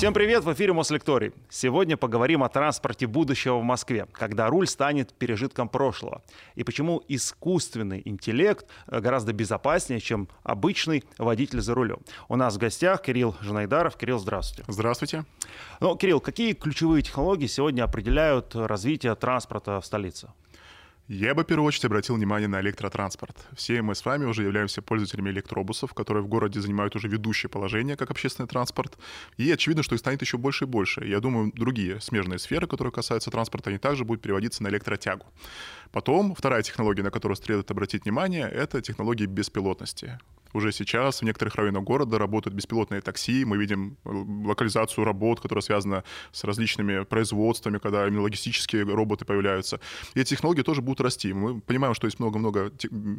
Всем привет, в эфире Мослекторий. Сегодня поговорим о транспорте будущего в Москве, когда руль станет пережитком прошлого. И почему искусственный интеллект э, гораздо безопаснее, чем обычный водитель за рулем. У нас в гостях Кирилл Жанайдаров. Кирилл, здравствуйте. Здравствуйте. Ну, Кирилл, какие ключевые технологии сегодня определяют развитие транспорта в столице? Я бы в первую очередь обратил внимание на электротранспорт. Все мы с вами уже являемся пользователями электробусов, которые в городе занимают уже ведущее положение как общественный транспорт. И очевидно, что их станет еще больше и больше. Я думаю, другие смежные сферы, которые касаются транспорта, они также будут переводиться на электротягу. Потом вторая технология, на которую следует обратить внимание, это технологии беспилотности. Уже сейчас в некоторых районах города работают беспилотные такси. Мы видим э, локализацию работ, которая связана с различными производствами, когда именно логистические роботы появляются. И эти технологии тоже будут расти. Мы понимаем, что есть много-много,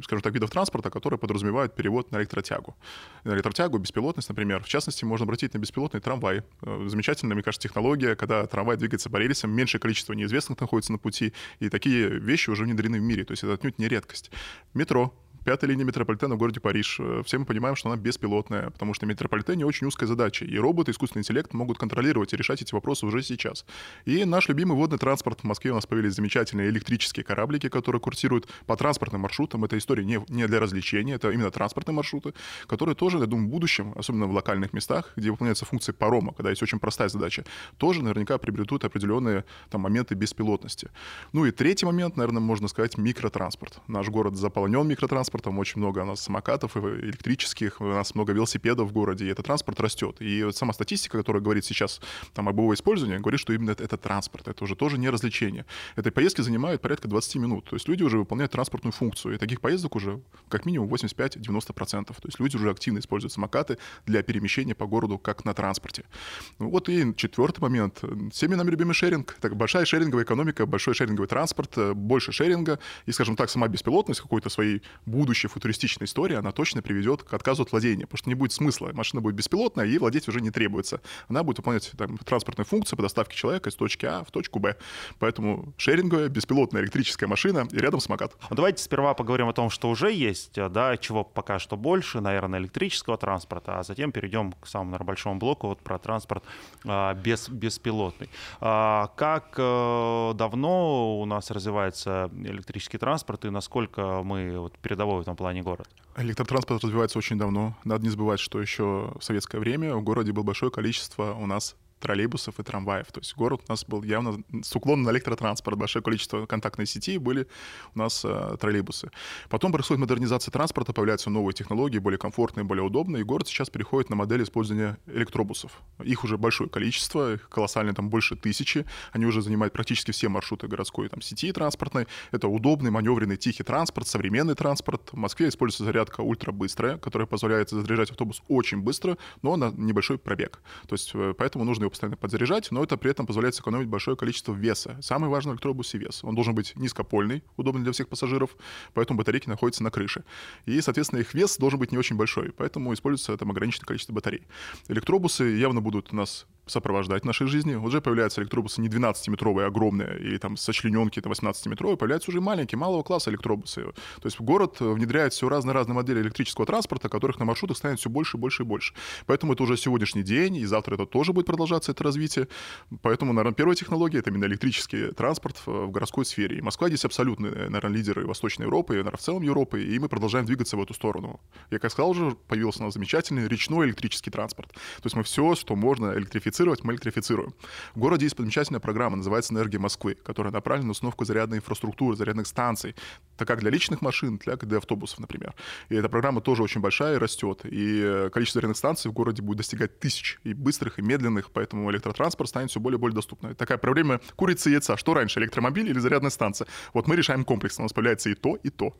скажем так, видов транспорта, которые подразумевают перевод на электротягу. На электротягу, беспилотность, например. В частности, можно обратить на беспилотный трамвай. Э, замечательная, мне кажется, технология, когда трамвай двигается по рельсам, меньшее количество неизвестных находится на пути, и такие вещи уже внедрены в мире. То есть это отнюдь не редкость. Метро Пятая линия метрополитена в городе Париж. Э, все мы понимаем, что она беспилотная, потому что метрополитене очень узкая задача, и роботы, искусственный интеллект могут контролировать и решать эти вопросы уже сейчас. И наш любимый водный транспорт. В Москве у нас появились замечательные электрические кораблики, которые курсируют по транспортным маршрутам. Это история не, не для развлечения, это именно транспортные маршруты, которые тоже, я думаю, в будущем, особенно в локальных местах, где выполняются функции парома, когда есть очень простая задача, тоже наверняка приобретут определенные там, моменты беспилотности. Ну и третий момент, наверное, можно сказать, микротранспорт. Наш город заполнен микротранспортом, транспортом, очень много у нас самокатов электрических, у нас много велосипедов в городе, и этот транспорт растет. И вот сама статистика, которая говорит сейчас там, об его использовании, говорит, что именно это, это транспорт, это уже тоже не развлечение. Этой поездки занимают порядка 20 минут, то есть люди уже выполняют транспортную функцию, и таких поездок уже как минимум 85-90%. То есть люди уже активно используют самокаты для перемещения по городу как на транспорте. Ну, вот и четвертый момент. Всеми нами любимый шеринг. Так, большая шеринговая экономика, большой шеринговый транспорт, больше шеринга, и, скажем так, сама беспилотность какой-то своей будущая футуристичная история, она точно приведет к отказу от владения, потому что не будет смысла. Машина будет беспилотная, ей владеть уже не требуется. Она будет выполнять там, транспортные функции по доставке человека из точки А в точку Б. Поэтому шеринговая, беспилотная электрическая машина и рядом самокат. Ну, давайте сперва поговорим о том, что уже есть, да, чего пока что больше, наверное, электрического транспорта, а затем перейдем к самому наверное, большому блоку вот про транспорт а, без, беспилотный. А, как а, давно у нас развивается электрический транспорт и насколько мы вот, передовой в этом плане город? Электротранспорт развивается очень давно. Надо не забывать, что еще в советское время в городе было большое количество у нас троллейбусов и трамваев. То есть город у нас был явно с уклоном на электротранспорт. Большое количество контактной сети были у нас э, троллейбусы. Потом происходит модернизация транспорта, появляются новые технологии, более комфортные, более удобные, и город сейчас переходит на модель использования электробусов. Их уже большое количество, их колоссальные, там больше тысячи. Они уже занимают практически все маршруты городской там, сети транспортной. Это удобный, маневренный, тихий транспорт, современный транспорт. В Москве используется зарядка ультрабыстрая, которая позволяет заряжать автобус очень быстро, но на небольшой пробег. То есть э, поэтому нужно постоянно подзаряжать, но это при этом позволяет сэкономить большое количество веса. Самый важный в электробусе вес. Он должен быть низкопольный, удобный для всех пассажиров, поэтому батарейки находятся на крыше. И, соответственно, их вес должен быть не очень большой, поэтому используется там ограниченное количество батарей. Электробусы явно будут у нас сопровождать нашей жизни. Уже появляются электробусы не 12-метровые, огромные, или там сочлененки это 18-метровые, появляются уже маленькие, малого класса электробусы. То есть город внедряет все разные-разные модели электрического транспорта, которых на маршрутах станет все больше больше и больше. Поэтому это уже сегодняшний день, и завтра это тоже будет продолжаться, это развитие. Поэтому, наверное, первая технология — это именно электрический транспорт в городской сфере. И Москва здесь абсолютно, наверное, лидеры Восточной Европы, и, наверное, в целом Европы, и мы продолжаем двигаться в эту сторону. Я, как сказал уже, появился у нас замечательный речной электрический транспорт. То есть мы все, что можно электрифицировать, мы электрифицируем. В городе есть замечательная программа, называется «Энергия Москвы», которая направлена на установку зарядной инфраструктуры, зарядных станций, так как для личных машин, так и для автобусов, например. И эта программа тоже очень большая и растет. И количество зарядных станций в городе будет достигать тысяч, и быстрых, и медленных, поэтому электротранспорт станет все более и более доступным. Такая проблема курицы и яйца. Что раньше, электромобиль или зарядная станция? Вот мы решаем комплексно, у нас появляется и то, и то.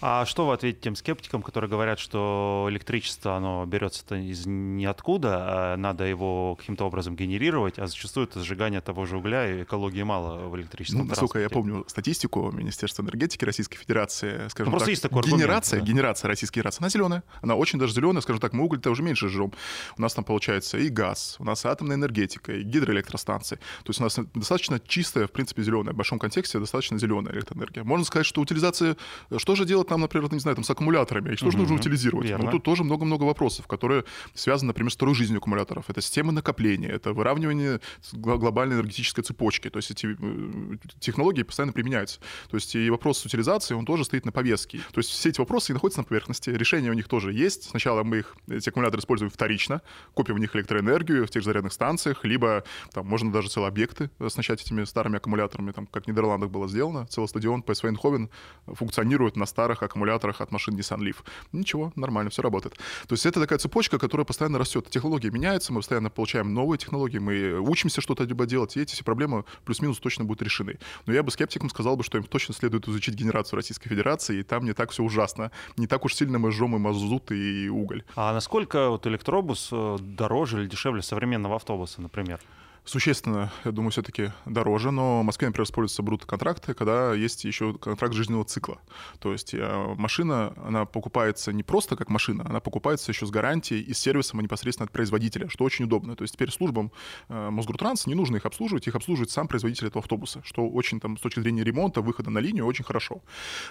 А что вы ответите тем скептикам, которые говорят, что электричество, оно берется из ниоткуда, а надо его каким-то образом генерировать, а зачастую это сжигание того же угля, и экологии мало в электрическом ну, насколько я помню статистику Министерства энергетики Российской Федерации, скажем ну, так, есть такой генерация, да. генерация Российской Федерации, она зеленая, она очень даже зеленая, скажем так, мы уголь-то уже меньше жрем. У нас там получается и газ, у нас атомная энергетика, и гидроэлектростанции. То есть у нас достаточно чистая, в принципе, зеленая, в большом контексте достаточно зеленая электроэнергия. Можно сказать, что утилизация, что же делать делать нам, например, не знаю, там, с аккумуляторами? Их тоже нужно утилизировать. Ну, Верно. Но тут тоже много-много вопросов, которые связаны, например, с второй жизнью аккумуляторов. Это система накопления, это выравнивание глобальной энергетической цепочки. То есть эти э, технологии постоянно применяются. То есть и вопрос с утилизацией, он тоже стоит на повестке. То есть все эти вопросы находятся на поверхности, решения у них тоже есть. Сначала мы их, эти аккумуляторы используем вторично, копим в них электроэнергию в тех же зарядных станциях, либо там можно даже целые объекты оснащать этими старыми аккумуляторами, там, как в Нидерландах было сделано. Целый стадион PSV Eindhoven функционирует на старых аккумуляторах от машин Nissan Leaf. Ничего, нормально, все работает. То есть это такая цепочка, которая постоянно растет. Технологии меняются, мы постоянно получаем новые технологии, мы учимся что-то либо делать, и эти все проблемы плюс-минус точно будут решены. Но я бы скептикам сказал бы, что им точно следует изучить генерацию Российской Федерации, и там не так все ужасно. Не так уж сильно мы жжем и мазут, и уголь. А насколько вот электробус э, дороже или дешевле современного автобуса, например? Существенно, я думаю, все-таки дороже, но в Москве, например, используются брут-контракты, когда есть еще контракт жизненного цикла. То есть э, машина, она покупается не просто как машина, она покупается еще с гарантией и с сервисом непосредственно от производителя, что очень удобно. То есть теперь службам э, Мосгрутранс не нужно их обслуживать, их обслуживает сам производитель этого автобуса, что очень там с точки зрения ремонта, выхода на линию очень хорошо.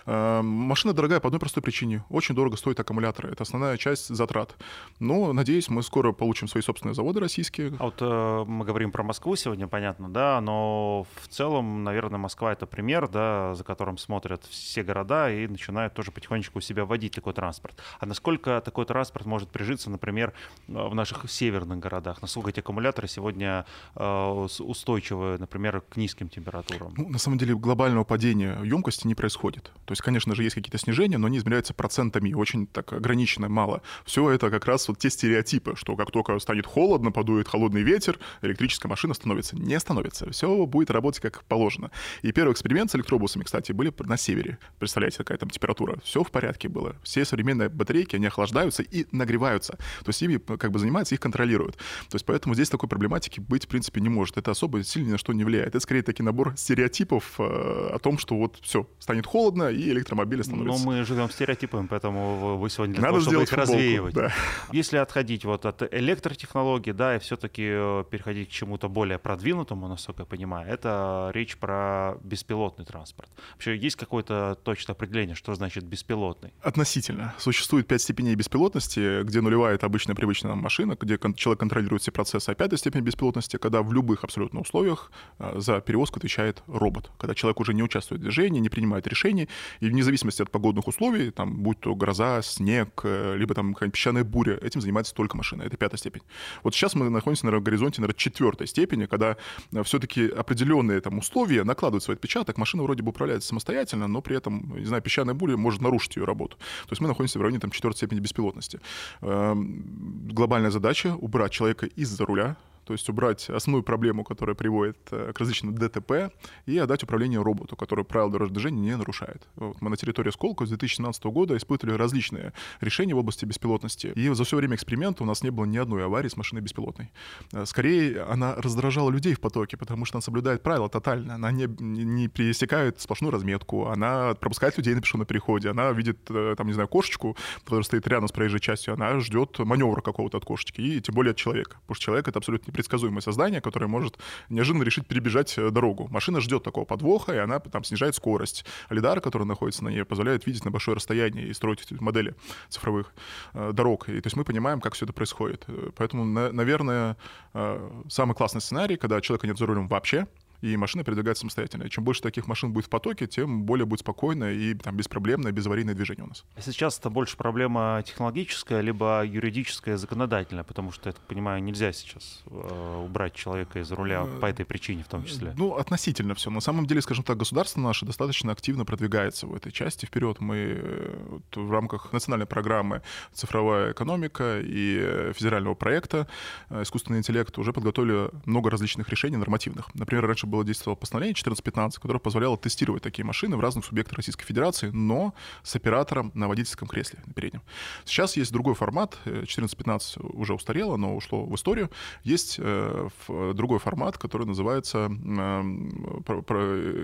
Э, машина дорогая по одной простой причине. Очень дорого стоит аккумуляторы. Это основная часть затрат. Но, надеюсь, мы скоро получим свои собственные заводы российские. А вот э, мы говорим про Москву сегодня, понятно, да, но в целом, наверное, Москва — это пример, да, за которым смотрят все города и начинают тоже потихонечку у себя вводить такой транспорт. А насколько такой транспорт может прижиться, например, в наших северных городах? Насколько эти аккумуляторы сегодня э, устойчивы, например, к низким температурам? Ну, на самом деле глобального падения емкости не происходит. То есть, конечно же, есть какие-то снижения, но они измеряются процентами, очень так ограниченно, мало. Все это как раз вот те стереотипы, что как только станет холодно, подует холодный ветер, электрическая машина становится. Не становится. Все будет работать как положено. И первый эксперимент с электробусами, кстати, были на севере. Представляете, какая там температура? Все в порядке было. Все современные батарейки, они охлаждаются и нагреваются. То есть ими как бы занимаются, их контролируют. То есть поэтому здесь такой проблематики быть, в принципе, не может. Это особо сильно ни на что не влияет. Это скорее таки набор стереотипов э, о том, что вот все, станет холодно, и электромобили становятся. Но мы живем стереотипами, поэтому вы сегодня для Надо того, чтобы их футболку, развеивать. Да. Если отходить вот от электротехнологий, да, и все-таки э, переходить к чему-то более продвинутому, насколько я понимаю, это речь про беспилотный транспорт. Вообще есть какое-то точное определение, что значит беспилотный? Относительно. Существует пять степеней беспилотности, где нулевая — это обычная привычная нам машина, где человек контролирует все процессы, а пятая степень беспилотности, когда в любых абсолютно условиях э, за перевозку отвечает робот, когда человек уже не участвует в движении, не принимает решений, и вне зависимости от погодных условий, там, будь то гроза, снег, э, либо там какая-нибудь песчаная буря, этим занимается только машина. Это пятая степень. Вот сейчас мы находимся на горизонте, наверное, четвертой степени, степени, когда э, все-таки определенные там условия накладывают свой отпечаток, машина вроде бы управляется самостоятельно, но при этом, не знаю, песчаная буря может нарушить ее работу. То есть мы находимся в районе там четвертой степени беспилотности. Эм, глобальная задача — убрать человека из-за руля, то есть убрать основную проблему, которая приводит э, к различным ДТП, и отдать управление роботу, который правила дорожного движения не нарушает. Вот мы на территории Сколково с 2017 года испытывали различные решения в области беспилотности, и за все время эксперимента у нас не было ни одной аварии с машиной беспилотной. Э, скорее, она раздражала людей в потоке, потому что она соблюдает правила тотально, она не, не пересекает сплошную разметку, она пропускает людей на пешеходном переходе, она видит, э, там, не знаю, кошечку, которая стоит рядом с проезжей частью, она ждет маневра какого-то от кошечки, и тем более от человека, потому что человек — это абсолютно непредсказуемое создание, которое может неожиданно решить перебежать э, дорогу. Машина ждет такого подвоха, и она там снижает скорость. Лидар, который находится на ней, позволяет видеть на большое расстояние и строить эти модели цифровых э, дорог. И, то есть мы понимаем, как все это происходит. Э, поэтому, на, наверное, самый классный сценарий, когда человека нет за рулем вообще, и машина передвигается самостоятельно. И чем больше таких машин будет в потоке, тем более будет спокойное и там, беспроблемное, безаварийное движение у нас. Сейчас это больше проблема технологическая, либо юридическая, законодательная, потому что, я так понимаю, нельзя сейчас э, убрать человека из руля э, по этой причине в том числе. Ну, относительно все. На самом деле, скажем так, государство наше достаточно активно продвигается в этой части вперед. Мы э, в рамках национальной программы «Цифровая экономика» и федерального проекта «Искусственный интеллект» уже подготовили много различных решений нормативных. Например, раньше было действовало постановление 1415, которое позволяло тестировать такие машины в разных субъектах Российской Федерации, но с оператором на водительском кресле на переднем. Сейчас есть другой формат, 1415 э, уже устарело, но ушло в историю. Есть э, другой формат, который называется э,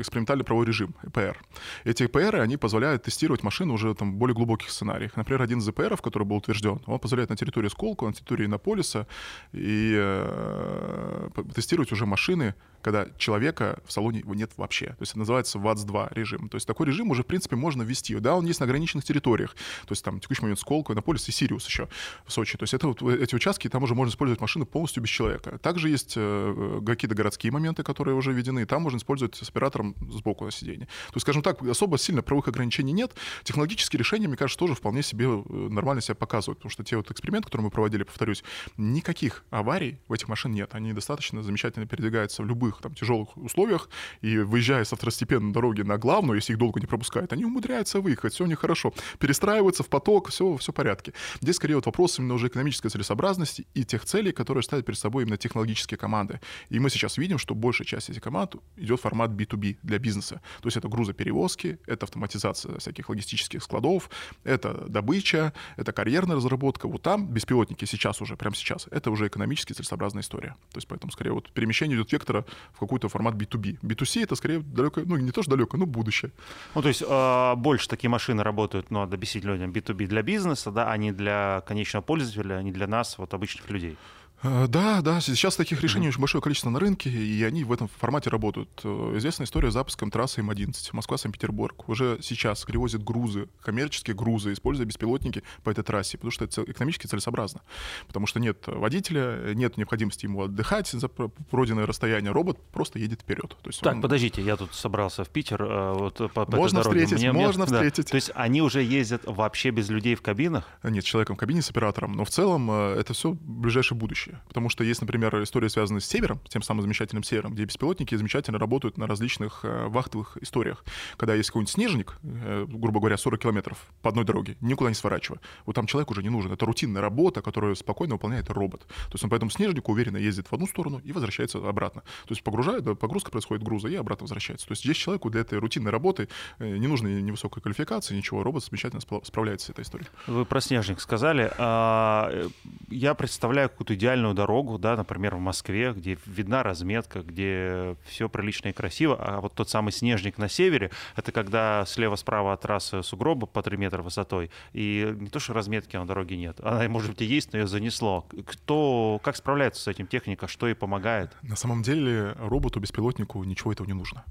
экспериментальный правовой режим, EPR. Эти EPR, они позволяют тестировать машины уже там, в более глубоких сценариях. Например, один из EPR, который был утвержден, он позволяет на территории Сколково, на территории Иннополиса и э, тестировать уже машины, когда человек человека в салоне его нет вообще. То есть это называется ВАЦ-2 режим. То есть такой режим уже, в принципе, можно ввести. Да, он есть на ограниченных территориях. То есть там в текущий момент Сколково, Иннополис и Сириус еще в Сочи. То есть это вот эти участки, там уже можно использовать машины полностью без человека. Также есть э, какие-то городские моменты, которые уже введены. Там можно использовать с оператором сбоку на сиденье. То есть, скажем так, особо сильно правовых ограничений нет. Технологические решения, мне кажется, тоже вполне себе э, нормально себя показывают. Потому что те вот эксперименты, которые мы проводили, повторюсь, никаких аварий в этих машин нет. Они достаточно замечательно передвигаются в любых там тяжелых условиях. И выезжая со второстепенной дороги на главную, если их долго не пропускают, они умудряются выехать, все у них хорошо. Перестраиваются в поток, все, все в порядке. Здесь скорее вот вопрос именно уже экономической целесообразности и тех целей, которые ставят перед собой именно технологические команды. И мы сейчас видим, что большая часть этих команд идет в формат B2B для бизнеса. То есть это грузоперевозки, это автоматизация всяких логистических складов, это добыча, это карьерная разработка. Вот там беспилотники сейчас уже, прямо сейчас, это уже экономически целесообразная история. То есть поэтому скорее вот перемещение идет вектора в какой-то формат B2B. B2C это скорее далекое, ну не то, что далекое, но будущее. Ну то есть э, больше такие машины работают, ну, объяснить людям, B2B для бизнеса, да, а не для конечного пользователя, а не для нас, вот обычных людей. Э, да, да, сейчас таких решений mm-hmm. очень большое количество на рынке, и они в этом формате работают. Э, известная история с запуском трассы М11 Москва-Санкт-Петербург. Уже сейчас перевозят грузы, коммерческие грузы, используя беспилотники по этой трассе, потому что это экономически целесообразно. Потому что нет водителя, нет необходимости ему отдыхать за пройденное расстояние, робот просто едет вперед. То есть так, он... подождите, я тут собрался в Питер, э, вот по, по Можно встретить, мне, можно мне... встретить. Да. То есть они уже ездят вообще без людей в кабинах? Нет, человеком в кабине с оператором, но в целом это все ближайшее будущее будущее. Потому что есть, например, история, связанная с севером, тем самым замечательным севером, где беспилотники замечательно работают на различных э, вахтовых историях. Когда есть какой-нибудь снежник, э, грубо говоря, 40 километров по одной дороге, никуда не сворачивая, вот там человек уже не нужен. Это рутинная работа, которую спокойно выполняет робот. То есть он по этому снежнику уверенно ездит в одну сторону и возвращается обратно. То есть погружает, погрузка происходит груза и обратно возвращается. То есть здесь человеку для этой рутинной работы э, не нужно ни высокой квалификации, ничего. Робот замечательно справляется с этой историей. Вы про снежник сказали. А, я представляю какую-то идеальную дорогу, дорогу, да, например, в Москве, где видна разметка, где все прилично и красиво, а вот тот самый снежник на севере, это когда слева-справа от трассы сугроба по 3 метра высотой, и не то, что разметки на дороге нет, она, может быть, и есть, но ее занесло. Кто, как справляется с этим техника, что ей помогает? На самом деле роботу, беспилотнику ничего этого не нужно.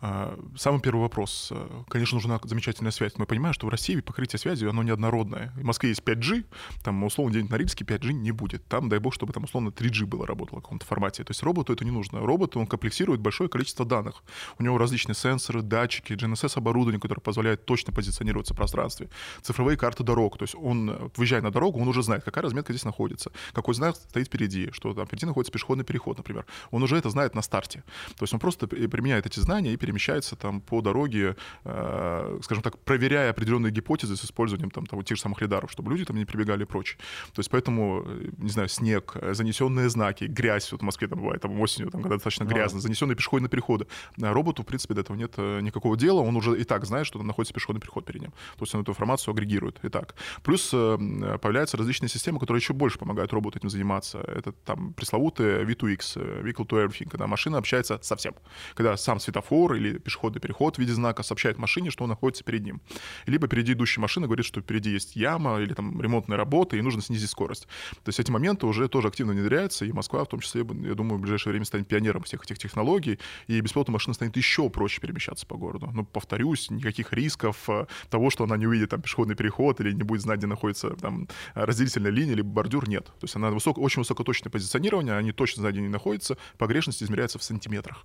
А, самый первый вопрос. Конечно, нужна замечательная связь. Мы понимаем, что в России покрытие связи, оно неоднородное. В Москве есть 5G, там, условно, где-нибудь на Рильске 5G не будет. Там, дай бог, чтобы там, условно, 3G было работало в каком-то формате. То есть роботу это не нужно. Робот, он комплексирует большое количество данных. У него различные сенсоры, датчики, GNSS-оборудование, которое позволяет точно позиционироваться в пространстве, цифровые карты дорог. То есть он, выезжая на дорогу, он уже знает, какая разметка здесь находится, какой знак стоит впереди, что там впереди находится пешеходный переход, например. Он уже это знает на старте. То есть он просто применяет эти знания и перемещается там по дороге, э, скажем так, проверяя определенные гипотезы с использованием там, того, тех же самых лидаров, чтобы люди там не прибегали и прочее. То есть поэтому, э, не знаю, снег, э, занесен занесенные знаки, грязь, вот в Москве там бывает там осенью, там, когда достаточно ну грязно, занесенные пешеходные переходы. А роботу, в принципе, до этого нет э, никакого дела, он уже и так знает, что там находится пешеходный переход перед ним. То есть он эту информацию агрегирует и так. Плюс э, появляются различные системы, которые еще больше помогают роботу этим заниматься. Это там пресловутые V2X, э, Vehicle to Everything, когда машина общается со всем. Когда сам светофор или пешеходный переход в виде знака сообщает машине, что он находится перед ним. Либо впереди идущая машина говорит, что впереди есть яма или там ремонтная работа, и нужно снизить скорость. То есть эти моменты уже тоже активно внедряются, и Москва в том числе, я думаю, в ближайшее время станет пионером всех этих технологий, и беспилотная машина станет еще проще перемещаться по городу. Но, повторюсь, никаких рисков э, того, что она не увидит там пешеходный переход или не будет знать, где находится там разделительная линия или бордюр, нет. То есть она высоко, очень высокоточное позиционирование, они точно знают, где они находятся, погрешность измеряется в сантиметрах.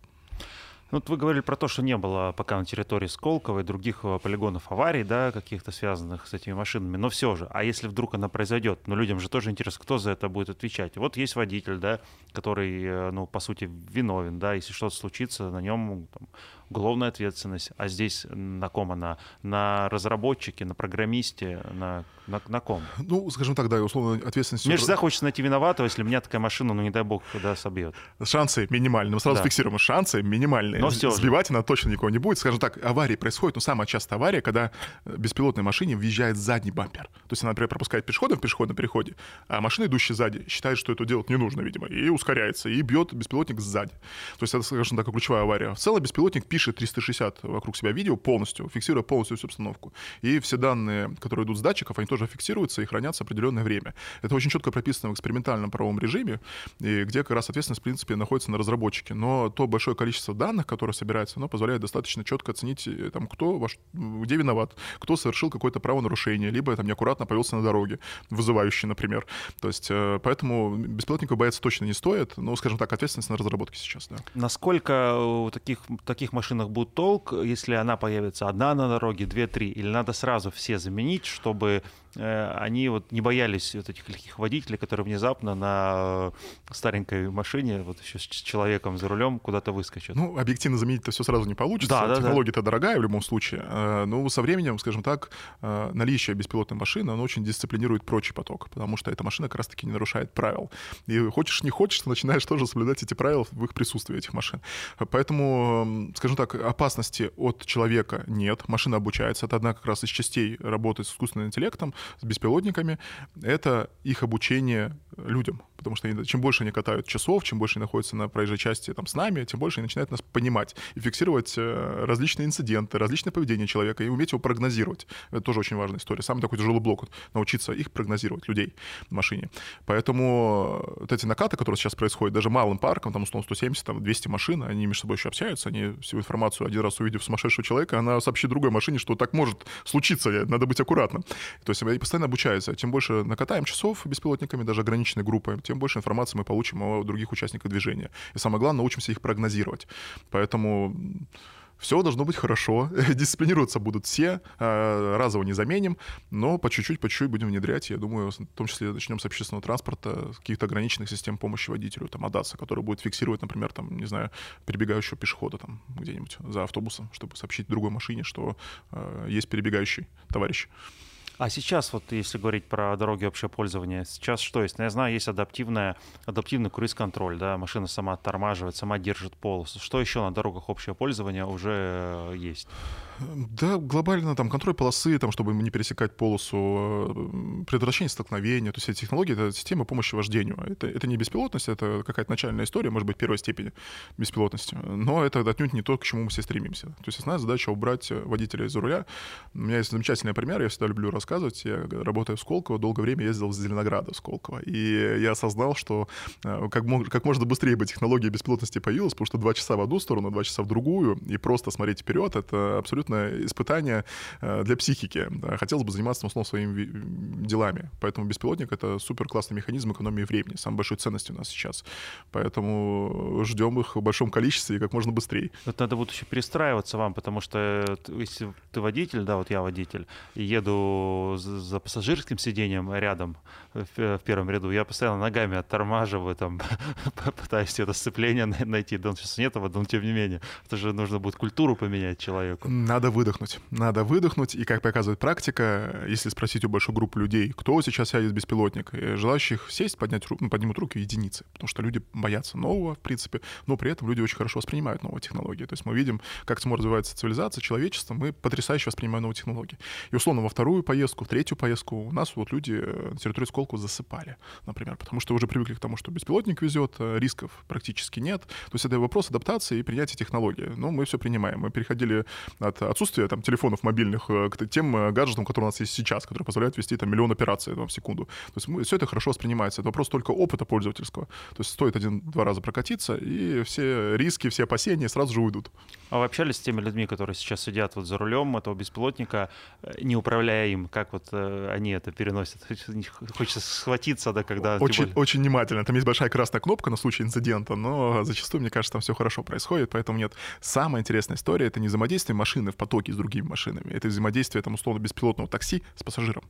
Ну, вот вы говорили про то, что не было пока на территории Сколково и других э, полигонов аварий, да, каких-то связанных с этими машинами, но все же, а если вдруг она произойдет, ну, людям же тоже интересно, кто за это будет отвечать. Вот есть водитель, да, который, э, ну, по сути, виновен, да, если что-то случится, на нем там, уголовная ответственность, а здесь на ком она? На разработчике, на программисте, на, на, на ком? Ну, скажем так, да, условно ответственность... Мне всегда хочется найти виноватого, если меня такая машина, ну, не дай бог, когда собьет. Шансы минимальные. Мы сразу да. фиксируем, шансы минимальные. Но все сбивать же. она точно никого не будет. Скажем так, аварии происходят, но самая частая авария, когда беспилотной машине въезжает задний бампер. То есть она, например, пропускает пешехода в пешеходном переходе, а машина, идущая сзади, считает, что это делать не нужно, видимо, и ускоряется, и бьет беспилотник сзади. То есть это, скажем так, ключевая авария. В целом беспилотник пишет 360 вокруг себя видео полностью, фиксируя полностью всю обстановку. И все данные, которые идут с датчиков, они тоже фиксируются и хранятся определенное время. Это очень четко прописано в экспериментальном правовом режиме, и где как раз ответственность, в принципе, находится на разработчике. Но то большое количество данных, которые собирается, оно позволяет достаточно четко оценить, э, там, кто, ваш, где виноват, кто совершил какое-то правонарушение, либо там неаккуратно повелся на дороге, вызывающий, например. То есть, э, поэтому беспилотников бояться точно не стоит, но, скажем так, ответственность на разработке сейчас, да. Насколько у таких, таких машинах будет толк, если она появится одна на дороге, две-три, или надо сразу все заменить, чтобы Э, они вот не боялись вот этих легких водителей, которые внезапно на старенькой машине, вот еще с человеком за рулем куда-то выскочат. Ну, объективно заменить это все сразу не получится. Да, Технология-то да. дорогая в любом случае. Э, но со временем, скажем так, э, наличие беспилотной машины, оно очень дисциплинирует прочий поток, потому что эта машина как раз-таки не нарушает правил. И хочешь, не хочешь, ты начинаешь тоже соблюдать эти правила в их присутствии, этих машин. Поэтому, скажем так, опасности от человека нет. Машина обучается. Это одна как раз из частей работы с искусственным интеллектом с беспилотниками, это их обучение людям. Потому что они, чем больше они катают часов, чем больше они находятся на проезжей части там, с нами, тем больше они начинают нас понимать и фиксировать э, различные инциденты, различное поведение человека и уметь его прогнозировать. Это тоже очень важная история. Самый такой тяжелый блок, вот, научиться их прогнозировать, людей в машине. Поэтому э, вот эти накаты, которые сейчас происходят, даже малым парком, там, условно, 170, там, 200 машин, они между собой еще общаются, они всю информацию один раз увидев сумасшедшего человека, она сообщит другой машине, что так может случиться, надо быть аккуратным. То есть они постоянно обучаются. Тем больше накатаем часов беспилотниками, даже ограниченной группой, тем больше информации мы получим о других участниках движения. И самое главное, научимся их прогнозировать. Поэтому все должно быть хорошо, дисциплинироваться будут все, а, разово не заменим, но по чуть-чуть, по чуть-чуть будем внедрять. Я думаю, в том числе начнем с общественного транспорта, каких-то ограниченных систем помощи водителю, там, АДАСа, который будет фиксировать, например, там, не знаю, перебегающего пешехода там где-нибудь за автобусом, чтобы сообщить другой машине, что э, есть перебегающий товарищ. А сейчас, вот если говорить про дороги общего пользования, сейчас что есть? Ну, я знаю, есть адаптивная, адаптивный круиз-контроль, да, машина сама оттормаживает, сама держит полосу. Что еще на дорогах общего пользования уже э, есть? Да, глобально там контроль полосы, там, чтобы не пересекать полосу, э, предотвращение столкновения. То есть эти технологии — это система помощи вождению. Это, это не беспилотность, это какая-то начальная история, может быть, первой степени беспилотности. Но это отнюдь не то, к чему мы все стремимся. То есть основная задача — убрать водителя из-за руля. У меня есть замечательный пример, я всегда люблю рассказывать. Я, работая в Сколково, долгое время ездил из Зеленограда в Сколково. И я осознал, что э, как, мог, как можно быстрее бы технология беспилотности появилась, потому что два часа в одну сторону, два часа в другую, и просто смотреть вперед — это абсолютно абсолютно испытание э, для психики. Хотелось бы заниматься, условно, своими делами. Поэтому беспилотник — это супер классный механизм экономии времени, самой большой ценностью у нас сейчас. Поэтому ждем их в большом количестве и как можно быстрее. Вот надо будет еще перестраиваться вам, потому что э, если ты водитель, да, вот я водитель, и еду за пассажирским сиденьем рядом в, в первом ряду, я постоянно ногами оттормаживаю, там, пытаюсь это сцепление найти, да, сейчас нет его, но тем не менее, это же нужно будет культуру поменять человеку. Надо надо выдохнуть. Надо выдохнуть, и, как показывает практика, если спросить у большой группы людей, кто сейчас сядет беспилотник, желающих сесть, поднять руку, ну, поднимут руки единицы, потому что люди боятся нового, в принципе, но при этом люди очень хорошо воспринимают новые технологии. То есть мы видим, как само развивается цивилизация, человечество, мы потрясающе воспринимаем новые технологии. И, условно, во вторую поездку, в третью поездку у нас вот люди на территории Сколково засыпали, например, потому что уже привыкли к тому, что беспилотник везет, э, рисков практически нет. То есть это вопрос адаптации и принятия технологии. Но мы все принимаем. Мы переходили от отсутствие там, телефонов мобильных э, к тем э, гаджетам, которые у нас есть сейчас, которые позволяют вести там, миллион операций там, в секунду. То есть мы, все это хорошо воспринимается. Это вопрос только опыта пользовательского. То есть стоит один-два раза прокатиться, и все риски, все опасения сразу же уйдут. А вы общались с теми людьми, которые сейчас сидят вот за рулем этого беспилотника, э, не управляя им? Как вот они это переносят? Хочется схватиться, да, когда... Очень, более... очень внимательно. Там есть большая красная кнопка на случай инцидента, но зачастую, мне кажется, там все хорошо происходит, поэтому нет. Самая интересная история — это не взаимодействие машины машины в потоке с другими машинами. Это взаимодействие, там, условно, беспилотного такси с пассажиром.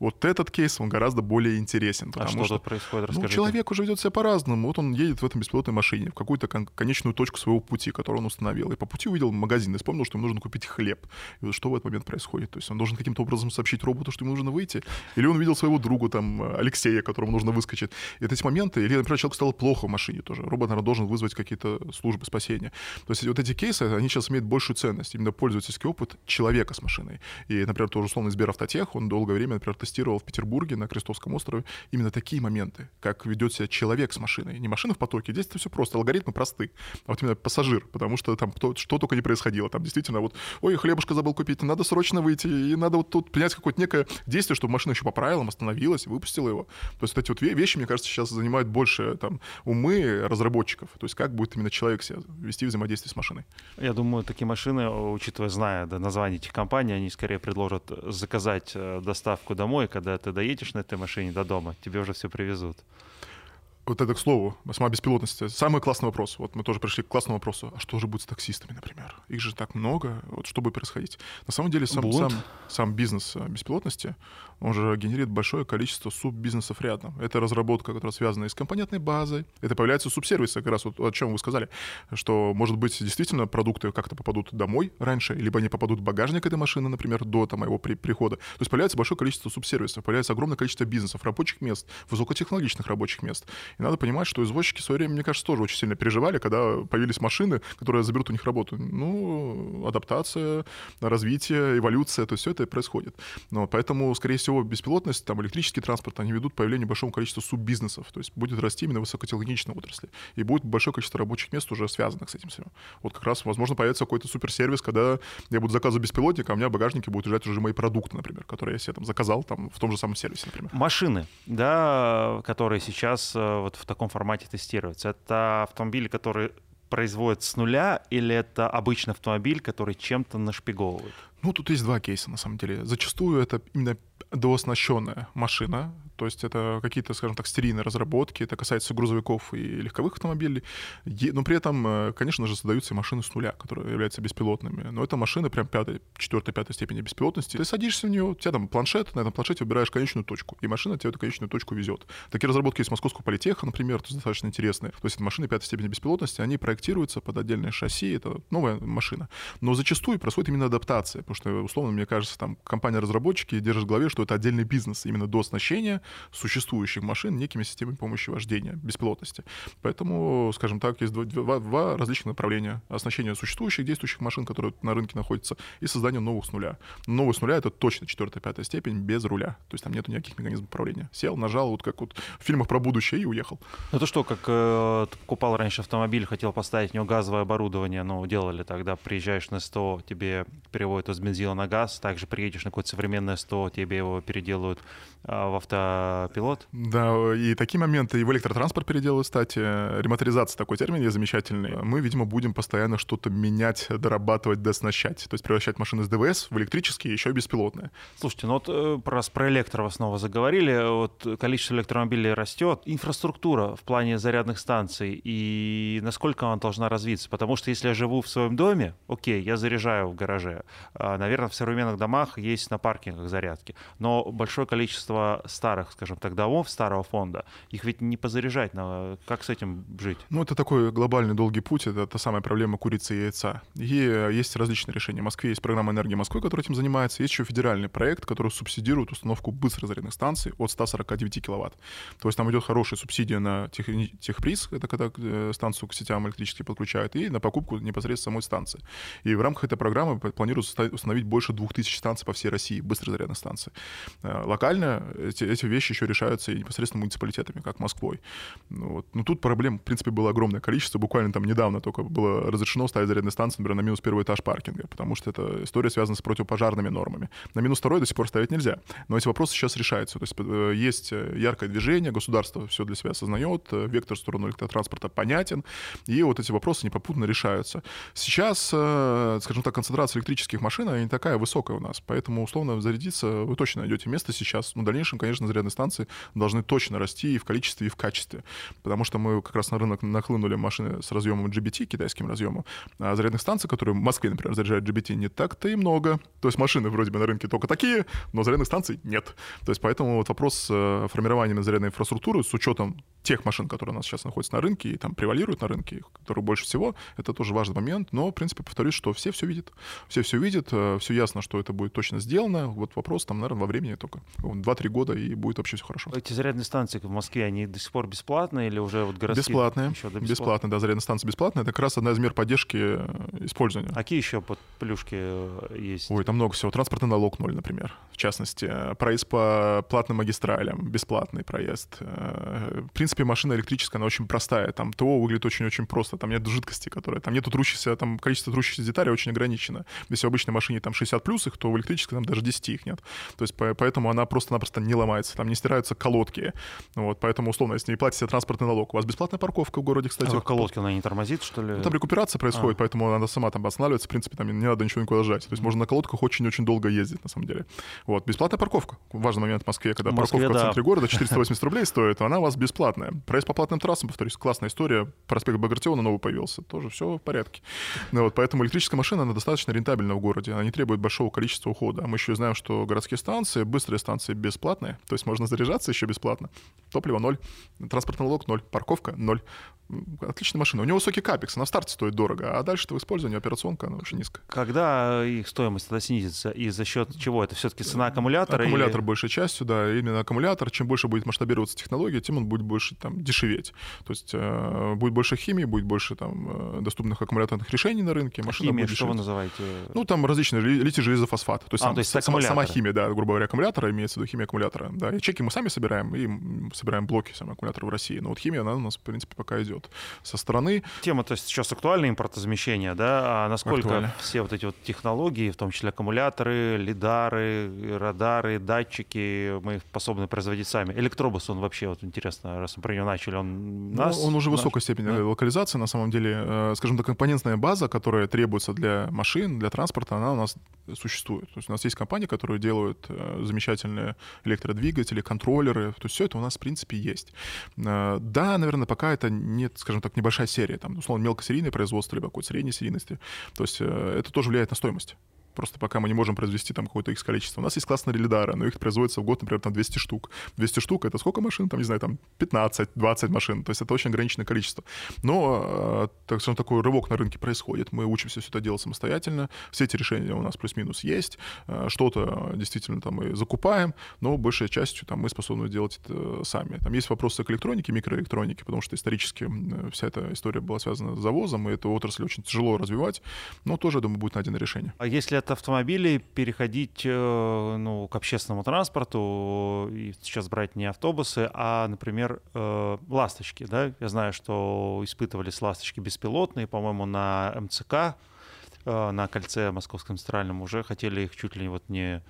Вот этот кейс, он гораздо более интересен. А что, что тут происходит? Ну, Расскажите. Ну, человек уже ведет себя по-разному. Вот он едет в этом беспилотной машине в какую-то кон- конечную точку своего пути, которую он установил. И по пути увидел магазин и вспомнил, что ему нужно купить хлеб. И вот что в этот момент происходит? То есть он должен каким-то образом сообщить роботу, что ему нужно выйти? Или он увидел своего друга, там, Алексея, которому нужно выскочить? И вот эти моменты, или, например, человеку стало плохо в машине тоже. Робот, наверное, должен вызвать какие-то службы спасения. То есть вот эти кейсы, они сейчас имеют большую ценность. Именно пользовательский опыт человека с машиной. И, например, тоже условно Сберавтотех, он долгое время, например, тестировал в Петербурге на Крестовском острове именно такие моменты, как ведет себя человек с машиной. Не машина в потоке, здесь это все просто, алгоритмы просты, а вот именно пассажир, потому что там кто, что только не происходило. Там действительно вот, ой, хлебушка забыл купить, надо срочно выйти, и надо вот тут принять какое-то некое действие, чтобы машина еще по правилам остановилась, выпустила его. То есть вот эти вот вещи, мне кажется, сейчас занимают больше там умы разработчиков. То есть как будет именно человек себя вести взаимодействие с машиной. Я думаю, такие машины, учитывая, зная да, название этих компаний, они скорее предложат заказать э, доставку домой, когда ты доедешь на этой машине до дома, тебе уже все привезут. Вот это к слову, сама беспилотность. Самый классный вопрос. Вот мы тоже пришли к классному вопросу. А что же будет с таксистами, например? Их же так много. Вот что будет происходить? На самом деле сам, сам, сам бизнес э, беспилотности, он же генерит большое количество суббизнесов рядом. Это разработка, которая связана и с компонентной базой. Это появляются субсервисы, как раз вот о чем вы сказали, что, может быть, действительно продукты как-то попадут домой раньше, либо они попадут в багажник этой машины, например, до там, его при прихода. То есть появляется большое количество субсервисов, появляется огромное количество бизнесов, рабочих мест, высокотехнологичных рабочих мест. И надо понимать, что извозчики в свое время, мне кажется, тоже очень сильно переживали, когда появились машины, которые заберут у них работу. Ну, адаптация, развитие, эволюция, то есть все это происходит. Но поэтому, скорее всего, беспилотность, там, электрический транспорт, они ведут к появлению большого количества суббизнесов. То есть будет расти именно высокотехнологичная отрасль. И будет большое количество рабочих мест уже связанных с этим всем. Вот как раз, возможно, появится какой-то суперсервис, когда я буду заказывать беспилотник, а у меня в багажнике будут лежать уже мои продукты, например, которые я себе там заказал там в том же самом сервисе, например. Машины, да, которые сейчас э, вот в таком формате тестируются, это автомобили, которые производят с нуля, или это обычный автомобиль, который чем-то нашпиговывают? Ну, тут есть два кейса, на самом деле. Зачастую это именно дооснащенная машина, то есть это какие-то, скажем так, стерийные разработки, это касается грузовиков и легковых автомобилей, но при этом, э, конечно же, создаются и машины с нуля, которые являются беспилотными, но это машины прям пятой, четвертой, пятой степени беспилотности. Ты садишься в нее, у тебя там планшет, на этом планшете выбираешь конечную точку, и машина тебя эту конечную точку везет. Такие разработки есть Московского политеха, например, то есть достаточно интересные. То есть это машины пятой степени беспилотности, они проектируются под отдельное шасси, это новая машина. Но зачастую происходит именно адаптация, потому что, условно, мне кажется, там компания-разработчики держит в голове, что это отдельный бизнес именно до оснащения существующих машин некими системами помощи вождения, беспилотности. Поэтому, скажем так, есть два, два, два различных направления. Оснащение существующих, действующих машин, которые на рынке находятся, и создание новых с нуля. Новые с нуля — это точно четвертая, пятая степень без руля. То есть там нет никаких механизмов управления. Сел, нажал, вот как вот в фильмах про будущее, и уехал. Ну это что, как э, ты покупал раньше автомобиль, хотел поставить в него газовое оборудование, ну, делали тогда, приезжаешь на 100, тебе переводят из бензина на газ, также приедешь на какое-то современное 100, тебе его переделают в автопилот. Да, и такие моменты и в электротранспорт переделывают, кстати. Ремоторизация такой термин есть замечательный. Мы, видимо, будем постоянно что-то менять, дорабатывать, дооснащать. То есть превращать машины с ДВС в электрические, еще и беспилотные. Слушайте, ну вот э, раз про электро снова заговорили, вот количество электромобилей растет, инфраструктура в плане зарядных станций и насколько она должна развиться? Потому что если я живу в своем доме, окей, я заряжаю в гараже. А, наверное, в современных домах есть на паркингах зарядки. Но большое количество старых, скажем так, домов старого фонда, их ведь не позаряжать. Но как с этим жить? Ну, это такой глобальный долгий путь. Это та самая проблема курицы и яйца. И есть различные решения. В Москве есть программа «Энергии Москвы», которая этим занимается. Есть еще федеральный проект, который субсидирует установку быстрых зарядных станций от 149 киловатт. То есть там идет хорошая субсидия на тех, техприз, это когда э, станцию к сетям электрически подключают, и на покупку непосредственно самой станции. И в рамках этой программы планируется установить больше 2000 станций по всей России, быстрых зарядных станций. Э, локально эти, эти вещи еще решаются и непосредственно муниципалитетами, как Москвой. Ну, вот. Но тут проблем, в принципе, было огромное количество. Буквально там недавно только было разрешено ставить зарядные станции, например, на минус первый этаж паркинга, потому что эта история связана с противопожарными нормами. На минус второй до сих пор ставить нельзя. Но эти вопросы сейчас решаются. То есть э, есть яркое движение, государство все для себя осознает, вектор в сторону электротранспорта понятен, и вот эти вопросы непопутно решаются. Сейчас, скажем так, концентрация электрических машин, не такая высокая у нас, поэтому, условно, зарядиться вы точно найдете место сейчас. В дальнейшем, конечно, зарядные станции должны точно расти и в количестве, и в качестве. Потому что мы как раз на рынок нахлынули машины с разъемом GBT, китайским разъемом, а зарядных станций, которые в Москве, например, заряжают GBT, не так-то и много. То есть машины вроде бы на рынке только такие, но зарядных станций нет. То есть поэтому вот вопрос э, формирования зарядной инфраструктуры с учетом тех машин, которые у нас сейчас находятся на рынке и там превалируют на рынке, которые больше всего, это тоже важный момент. Но, в принципе, повторюсь, что все все видят. Все все видят, э, все ясно, что это будет точно сделано. Вот вопрос там, наверное, во времени только. 2-3 года, и будет вообще все хорошо. Эти зарядные станции в Москве, они до сих пор бесплатные или уже вот городские? Бесплатные. Еще до бесплатные, да, зарядные станции бесплатные. Это как раз одна из мер поддержки э, использования. А какие еще под плюшки э, есть? Ой, там много всего. Транспортный налог ноль, например. В частности, проезд по платным магистралям, бесплатный проезд. В принципе, машина электрическая, она очень простая. Там ТО выглядит очень-очень просто. Там нет жидкости, которая... Там нету трущихся, там количество трущихся деталей очень ограничено. Если в обычной машине там 60 плюс их, то в электрической там даже 10 их нет. То есть поэтому она просто-напросто не ломается. Там не стираются колодки. Вот, поэтому, условно, если не платите транспортный налог, у вас бесплатная парковка в городе, кстати. А колодки, она не тормозит, что ли? Ну, там рекуперация происходит, а. поэтому она сама там останавливается. В принципе, там не надо ничего никуда жать. То есть можно на колодках очень-очень долго ездить, на самом деле. Вот, бесплатная парковка. Важный момент в Москве, когда в Москве, парковка да. в центре города 480 рублей стоит, она у вас бесплатная. Проезд по платным трассам, повторюсь, классная история. Проспект Багратиона новый появился. Тоже все в порядке. Ну, вот, поэтому электрическая машина, она достаточно рентабельна в городе. Она не требует большого количества ухода. А мы еще знаем, что городские станции, быстрые станции бесплатные. То есть можно заряжаться еще бесплатно. Топливо ноль, транспортный налог ноль, парковка ноль отличная машина. У него высокий капекс, она в старте стоит дорого, а дальше в использовании операционка она очень низкая. Когда их стоимость тогда снизится? И за счет чего? Это все-таки цена аккумулятора? Аккумулятор или... большей частью, да, именно аккумулятор. Чем больше будет масштабироваться технология, тем он будет больше там дешеветь. То есть э, будет больше химии, будет больше там э, доступных аккумуляторных решений на рынке. А машина химия, будет что вы называете? Ну, там различные литий железофосфат. То есть, а, сам, то есть сама, сама химия, да, грубо говоря, аккумулятора, имеется в виду химия аккумулятора. Да, и чеки мы сами собираем, и собираем блоки сами аккумулятора в России. Но вот химия, она у нас, в принципе, пока идет со стороны. Тема, то есть сейчас актуальное импортозамещение, да, а насколько Актуально. все вот эти вот технологии, в том числе аккумуляторы, лидары, радары, датчики, мы их способны производить сами. Электробус, он вообще, вот интересно, раз мы про него начали, он ну, нас... Он уже наш... высокой степени да. локализации, на самом деле. Э, скажем так, компонентная база, которая требуется для машин, для транспорта, она у нас существует. То есть у нас есть компании, которые делают э, замечательные электродвигатели, контроллеры. То есть все это у нас, в принципе, есть. Э, да, наверное, пока это нет, скажем так, небольшая серия, там, условно, мелкосерийное производство, либо какой-то средней серийности. То есть э, это тоже влияет на стоимость. Просто пока мы не можем произвести там какое-то их количество. У нас есть классные релидары, но их производится в год, например, там 200 штук. 200 штук — это сколько машин? Там, не знаю, там 15-20 машин. То есть это очень ограниченное количество. Но, э, так скажем, такой рывок на рынке происходит. Мы учимся все это делать самостоятельно. Все эти решения у нас плюс-минус есть. Э, что-то действительно там мы закупаем, но большей частью там мы способны делать это сами. Там есть вопросы к электронике, микроэлектронике, потому что исторически вся эта история была связана с завозом, и эту отрасль очень тяжело развивать, но тоже, я думаю, будет найдено решение. А если от автомобилей переходить э, ну, к общественному транспорту и сейчас брать не автобусы, а, например, э, ласточки. Да? Я знаю, что испытывались ласточки беспилотные, по-моему, на МЦК, э, на кольце Московском центральном уже хотели их чуть ли не вот не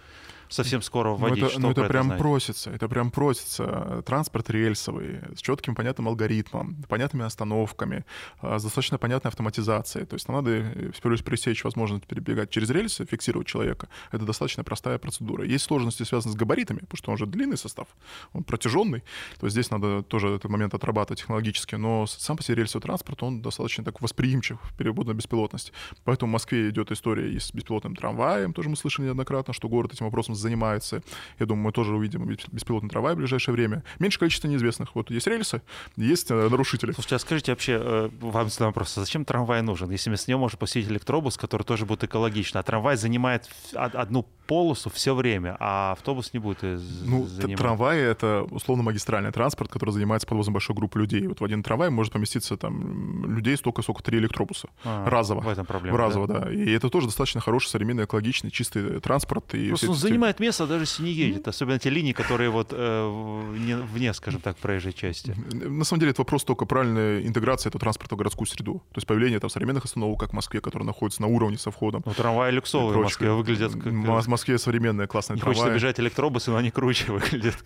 совсем скоро ну, вводить. Ну, это, ну, это прям знаете? просится, это прям просится. Транспорт рельсовый, с четким понятным алгоритмом, понятными остановками, а, с достаточно понятной автоматизацией. То есть нам надо, э, в первую очередь, пресечь возможность перебегать через рельсы, фиксировать человека. Это достаточно простая процедура. Есть сложности, связанные с габаритами, потому что он же длинный состав, он протяженный. То есть здесь надо тоже этот момент отрабатывать технологически. Но сам по себе рельсовый транспорт, он достаточно так восприимчив в переводу на беспилотность. Поэтому в Москве идет история и с беспилотным трамваем, тоже мы слышали неоднократно, что город этим вопросом занимается. Я думаю, мы тоже увидим беспилотный трамвай в ближайшее время. Меньше количество неизвестных. Вот есть рельсы, есть э, нарушители. Слушайте, а скажите вообще, э, вам задам вопрос, а зачем трамвай нужен, если с него можно посетить электробус, который тоже будет экологично, а трамвай занимает одну полосу все время, а автобус не будет Ну, занимать. трамвай — это условно-магистральный транспорт, который занимается подвозом большой группы людей. Вот в один трамвай может поместиться там людей столько, сколько три электробуса. А, разово. В этом проблема, Разово, да? да. И это тоже достаточно хороший, современный, экологичный, чистый транспорт. И Просто он занимает место, даже если не едет. Особенно те линии, которые вот э, вне, вне, скажем так, проезжей части. На самом деле это вопрос только правильной интеграции этого транспорта в городскую среду. То есть появление там современных остановок, как в Москве, которые находятся на уровне со входом. Ну, трамваи люксовые в Москве выглядят как... В Москве современные классные не трамваи. хочется бежать электробусы, но они круче выглядят.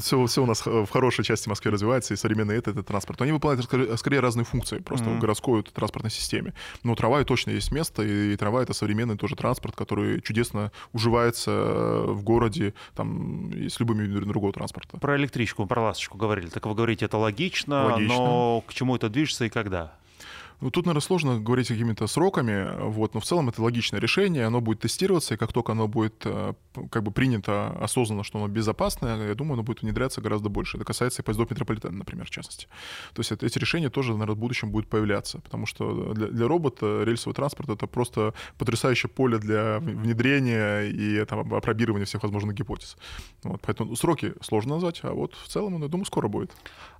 Все, все у нас в хорошей части Москвы развивается, и современный это, это транспорт. они выполняют скорее разные функции просто mm-hmm. в городской транспортной системе. Но трамвай точно есть место, и трамвай — это современный тоже транспорт, который чудесно уживается в городе там, и с любыми другого транспорта. Про электричку, про ласточку говорили. Так вы говорите, это логично, логично. но к чему это движется и когда? Ну, тут, наверное, сложно говорить какими-то сроками, вот, но в целом это логичное решение, оно будет тестироваться, и как только оно будет э, как бы принято осознанно, что оно безопасное, я думаю, оно будет внедряться гораздо больше. Это касается и поездов метрополитена, например, в частности. То есть это, эти решения тоже, наверное, в будущем будут появляться, потому что для, для робота рельсовый транспорт — это просто потрясающее поле для внедрения и там, опробирования всех возможных гипотез. Вот, поэтому сроки сложно назвать, а вот в целом, я думаю, скоро будет.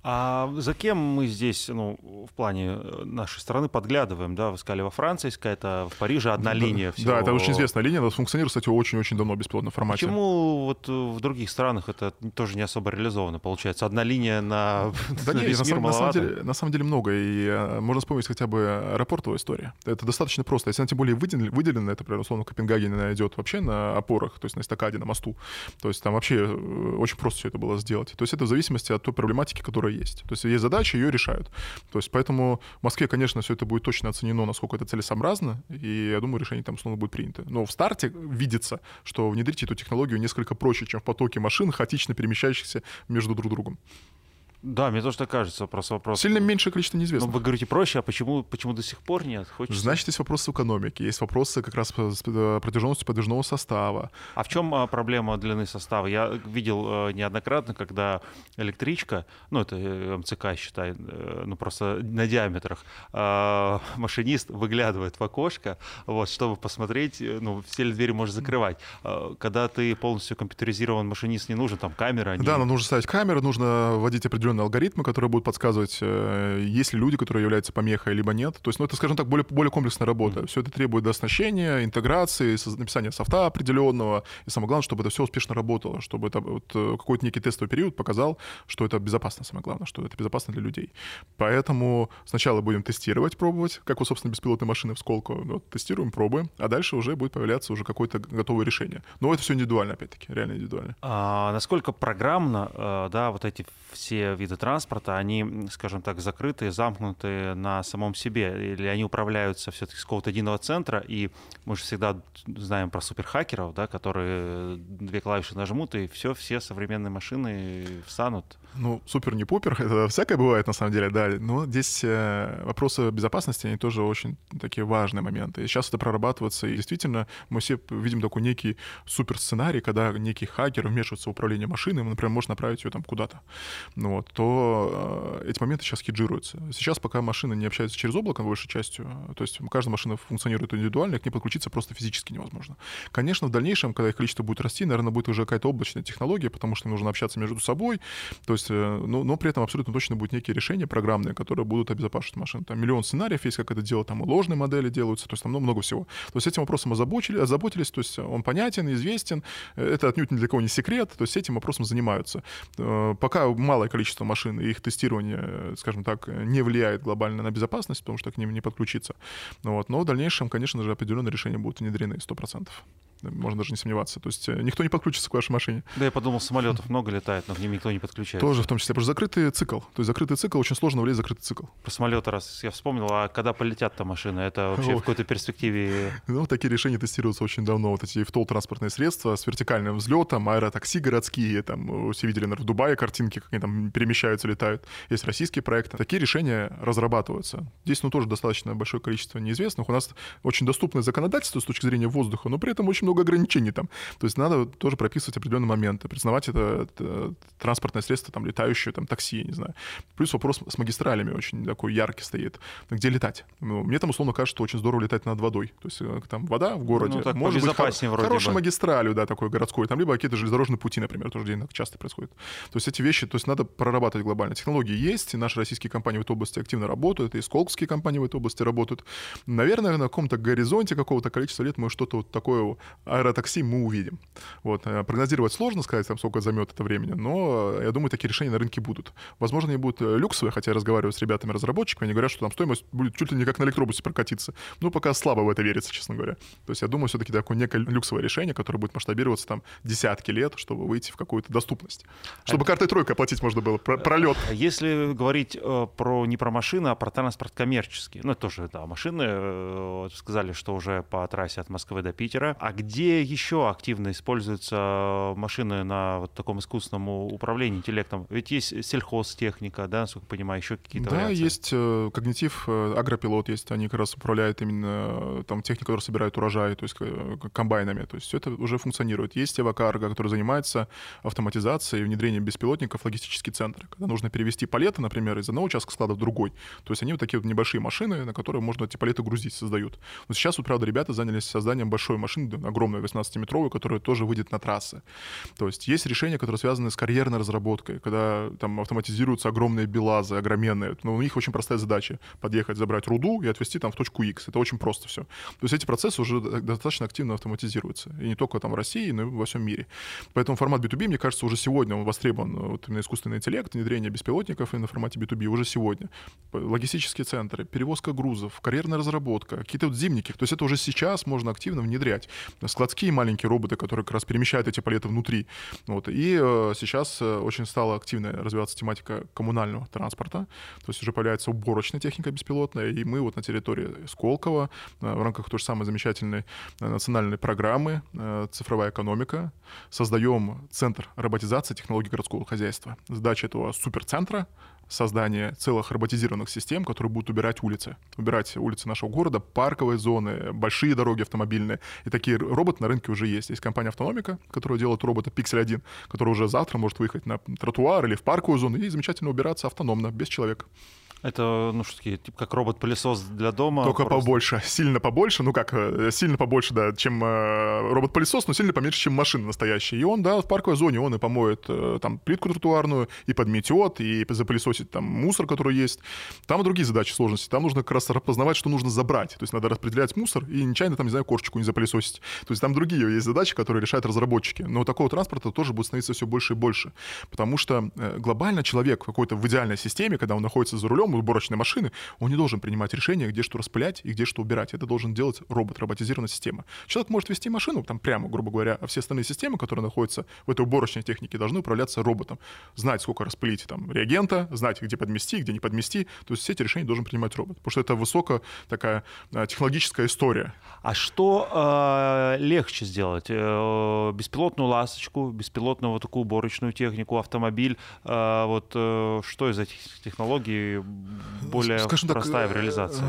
А за кем мы здесь, ну, в плане э, нашей страны подглядываем, да, вы сказали, во Франции какая-то, в Париже одна да, линия. Всего... Да, это очень известная линия, она функционирует, кстати, очень-очень давно в формате. Почему вот в других странах это тоже не особо реализовано, получается? Одна линия на, да нет, на, мир на, самом деле, на самом деле много, и э, можно вспомнить хотя бы аэропортовая история. Это достаточно просто. Если она тем более выделена, выделена это, например, условно, Копенгагене идет вообще на опорах, то есть на эстакаде, на мосту. То есть там вообще э, очень просто все это было сделать. То есть это в зависимости от той проблематики, которая есть. То есть есть задача, ее решают. То есть поэтому в Москве, конечно, все это будет точно оценено, насколько это целесообразно, и я думаю, решение там снова будет принято. Но в старте видится, что внедрить эту технологию несколько проще, чем в потоке машин, хаотично перемещающихся между друг другом. Да, мне тоже так кажется. Просто вопрос. Сильно меньшее количество неизвестных. Ну, вы говорите проще, а почему, почему до сих пор нет? Хочется... Значит, есть вопросы в экономике, есть вопросы как раз э, протяженностью подвижного состава. А в чем а, проблема длины состава? Я видел э, неоднократно, когда электричка, ну это э, МЦК считай, ну просто на диаметрах, а, машинист выглядывает в окошко, вот, чтобы посмотреть, ну все ли двери можно закрывать. А, когда ты полностью компьютеризирован машинист, не нужен там камера. Да, но нужно ставить камеру, нужно вводить определенные определенные алгоритмы, которые будут подсказывать, э, есть ли люди, которые являются помехой, либо нет. То есть, ну, это, скажем так, более, более комплексная работа. Mm-hmm. Все это требует оснащения, интеграции, написания софта определенного. И самое главное, чтобы это все успешно работало, чтобы это вот, э, какой-то некий тестовый период показал, что это безопасно, самое главное, что это безопасно для людей. Поэтому сначала будем тестировать, пробовать, как вот, собственно, беспилотные машины в Сколково. Вот, тестируем, пробуем, а дальше уже будет появляться уже какое-то готовое решение. Но это все индивидуально, опять-таки, реально индивидуально. А насколько программно, э, да, вот эти все виды транспорта, они, скажем так, закрытые, замкнутые на самом себе, или они управляются все-таки с какого-то единого центра, и мы же всегда знаем про суперхакеров, да, которые две клавиши нажмут, и все, все современные машины встанут. Ну, супер не пупер, это всякое бывает на самом деле, да, но здесь э, вопросы безопасности, они тоже очень такие важные моменты. И сейчас это прорабатывается, и действительно мы все видим такой некий супер сценарий, когда некий хакер вмешивается в управление машиной, например, может направить ее там куда-то, ну, вот, то э, эти моменты сейчас хеджируются. Сейчас, пока машина не общается через облако большей частью, то есть каждая машина функционирует индивидуально, к ней подключиться просто физически невозможно. Конечно, в дальнейшем, когда их количество будет расти, наверное, будет уже какая-то облачная технология, потому что нужно общаться между собой, то есть, э, но, но при этом абсолютно точно будут некие решения программные, которые будут обезопасить машину. Там миллион сценариев есть, как это делать, там ложные модели делаются, то есть там много всего. То есть этим вопросом озабочили, озаботились, то есть он понятен, известен, это отнюдь ни для кого не секрет, то есть этим вопросом занимаются. Э, пока малое количество машин и их тестирование, скажем так, не влияет глобально на безопасность, потому что к ним не подключиться. Вот. Но в дальнейшем, конечно же, определенные решения будут внедрены 100% можно даже не сомневаться. То есть э, никто не подключится к вашей машине. Да, я подумал, самолетов много летает, но к ним никто не подключается. Тоже в том числе, потому что закрытый цикл. То есть закрытый цикл, очень сложно влезть в закрытый цикл. Про самолеты раз я вспомнил, а когда полетят-то машины, это вообще Ох. в какой-то перспективе... Ну, такие решения тестируются очень давно. Вот эти ВТОЛ транспортные средства с вертикальным взлетом, аэротакси городские, там, все видели, наверное, в Дубае картинки, как они там перемещаются, летают. Есть российские проекты. Такие решения разрабатываются. Здесь, ну, тоже достаточно большое количество неизвестных. У нас очень доступное законодательство с точки зрения воздуха, но при этом очень много ограничений там. То есть надо тоже прописывать определенные моменты, признавать это, это транспортное средство, там, летающее, там, такси, не знаю. Плюс вопрос с магистралями очень такой яркий стоит. Где летать? Ну, мне там условно кажется, что очень здорово летать над водой. То есть э, там вода в городе. Ну, так Может быть, хор- вроде хорошей бы. магистралью, да, такой городской. Там либо какие-то железнодорожные пути, например, тоже где часто происходит. То есть эти вещи, то есть надо прорабатывать глобально. Технологии есть, и наши российские компании в этой области активно работают, и сколковские компании в этой области работают. Наверное, на каком-то горизонте какого-то количества лет мы что-то вот такое аэротакси мы увидим. Вот. Э, прогнозировать сложно сказать, там, сколько займет это времени, но э, я думаю, такие решения на рынке будут. Возможно, они будут э, люксовые, хотя я разговариваю с ребятами-разработчиками, они говорят, что там стоимость будет чуть ли не как на электробусе прокатиться. Ну, пока слабо в это верится, честно говоря. То есть я думаю, все-таки такое некое люксовое решение, которое будет масштабироваться там десятки лет, чтобы выйти в какую-то доступность. Чтобы а... картой тройкой оплатить можно было, пролет. Если говорить про не про машины, а про транспорт коммерческий, ну, это тоже, да, машины, сказали, что уже по трассе от Москвы до Питера, а где где еще активно используются машины на вот таком искусственном управлении интеллектом? Ведь есть сельхозтехника, да, насколько я понимаю, еще какие-то Да, вариации? есть э, когнитив, э, агропилот есть, они как раз управляют именно э, там техникой, которая собирает урожай, то есть э, комбайнами, то есть все это уже функционирует. Есть Эвакарго, который занимается автоматизацией и внедрением беспилотников в логистический центр. Когда нужно перевести палеты, например, из одного участка склада в другой, то есть они вот такие вот небольшие машины, на которые можно эти палеты грузить, создают. Но сейчас вот, правда, ребята занялись созданием большой машины, огромной 18-метровой, которая тоже выйдет на трассы. То есть есть решения, которые связаны с карьерной разработкой, когда там автоматизируются огромные белазы, огроменные. Но у них очень простая задача — подъехать, забрать руду и отвезти там в точку X. Это очень просто все. То есть эти процессы уже достаточно активно автоматизируются. И не только там в России, но и во всем мире. Поэтому формат B2B, мне кажется, уже сегодня он востребован. Вот именно искусственный интеллект, внедрение беспилотников и на формате B2B уже сегодня. Логистические центры, перевозка грузов, карьерная разработка, какие-то вот зимники. То есть это уже сейчас можно активно внедрять. Складские маленькие роботы, которые как раз перемещают эти палеты внутри. Вот. И э, сейчас э, очень стала активно развиваться тематика коммунального транспорта. То есть уже появляется уборочная техника беспилотная. И мы вот на территории Сколково э, в рамках той же самой замечательной национальной программы «Цифровая экономика» создаем центр роботизации технологий городского хозяйства. Задача этого суперцентра создание целых роботизированных систем, которые будут убирать улицы. Убирать улицы нашего города, парковые зоны, большие дороги автомобильные. И такие роботы на рынке уже есть. Есть компания «Автономика», которая делает робота Pixel 1, который уже завтра может выехать на тротуар или в парковую зону и замечательно убираться автономно, без человека. Это, ну, что такие, типа как робот-пылесос для дома. Только просто... побольше, сильно побольше, ну как, э, сильно побольше, да, чем э, робот-пылесос, но сильно поменьше, чем машина настоящая. И он, да, в парковой зоне он и помоет э, там плитку тротуарную, и подметет, и запылесосит там мусор, который есть. Там и другие задачи, сложности. Там нужно как раз распознавать, что нужно забрать. То есть надо распределять мусор и нечаянно там, не знаю, корчику не запылесосить. То есть там другие есть задачи, которые решают разработчики. Но такого транспорта тоже будет становиться все больше и больше. Потому что э, глобально человек какой-то в идеальной системе, когда он находится за рулем, уборочной машины, он не должен принимать решение, где что распылять и где что убирать. Это должен делать робот, роботизированная система. Человек может вести машину там прямо, грубо говоря, а все остальные системы, которые находятся в этой уборочной технике, должны управляться роботом. Знать, сколько распылить там реагента, знать, где подмести, где не подмести. То есть все эти решения должен принимать робот. Потому что это высокая такая а, технологическая история. А что э, легче сделать? Э, беспилотную ласточку, беспилотную вот такую уборочную технику, автомобиль. Э, вот э, что из этих технологий более Скажем простая так, в реализации?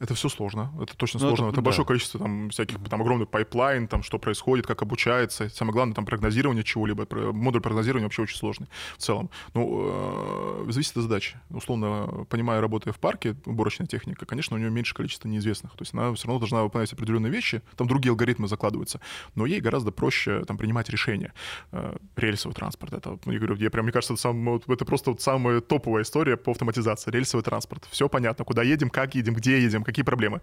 Это все сложно, это точно ну, сложно. Это, это да. большое количество там всяких, там огромный пайплайн, там что происходит, как обучается. Самое главное, там прогнозирование чего-либо. Модуль прогнозирования вообще очень сложный в целом. Ну, э, зависит от задачи. Условно, понимая, работая в парке, уборочная техника, конечно, у нее меньше количество неизвестных. То есть она все равно должна выполнять определенные вещи, там другие алгоритмы закладываются. Но ей гораздо проще там принимать решения. Э, рельсовый транспорт, это, я говорю, я прям, мне кажется, это, сам, это просто вот самая топовая история по автоматизации. Рельсовый транспорт. Все понятно, куда едем, как едем, где едем, какие проблемы.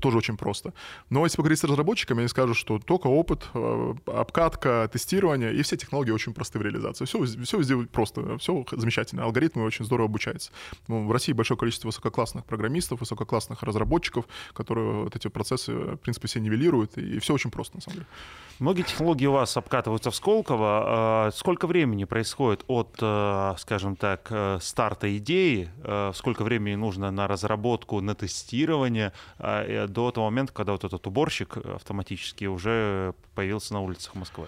Тоже очень просто. Но если поговорить с разработчиками, они скажут, что только опыт, э, обкатка, тестирование, и все технологии очень просты в реализации. Все, все везде просто, все замечательно. Алгоритмы очень здорово обучаются. Ну, в России большое количество высококлассных программистов, высококлассных разработчиков, которые вот эти процессы, в принципе, все нивелируют, и все очень просто, на самом деле. Многие технологии у вас обкатываются в Сколково. А сколько времени происходит от, э, скажем так, э, старта идеи, сколько времени нужно на разработку, на тестирование а, до того момента, когда вот этот уборщик автоматически уже появился на улицах Москвы?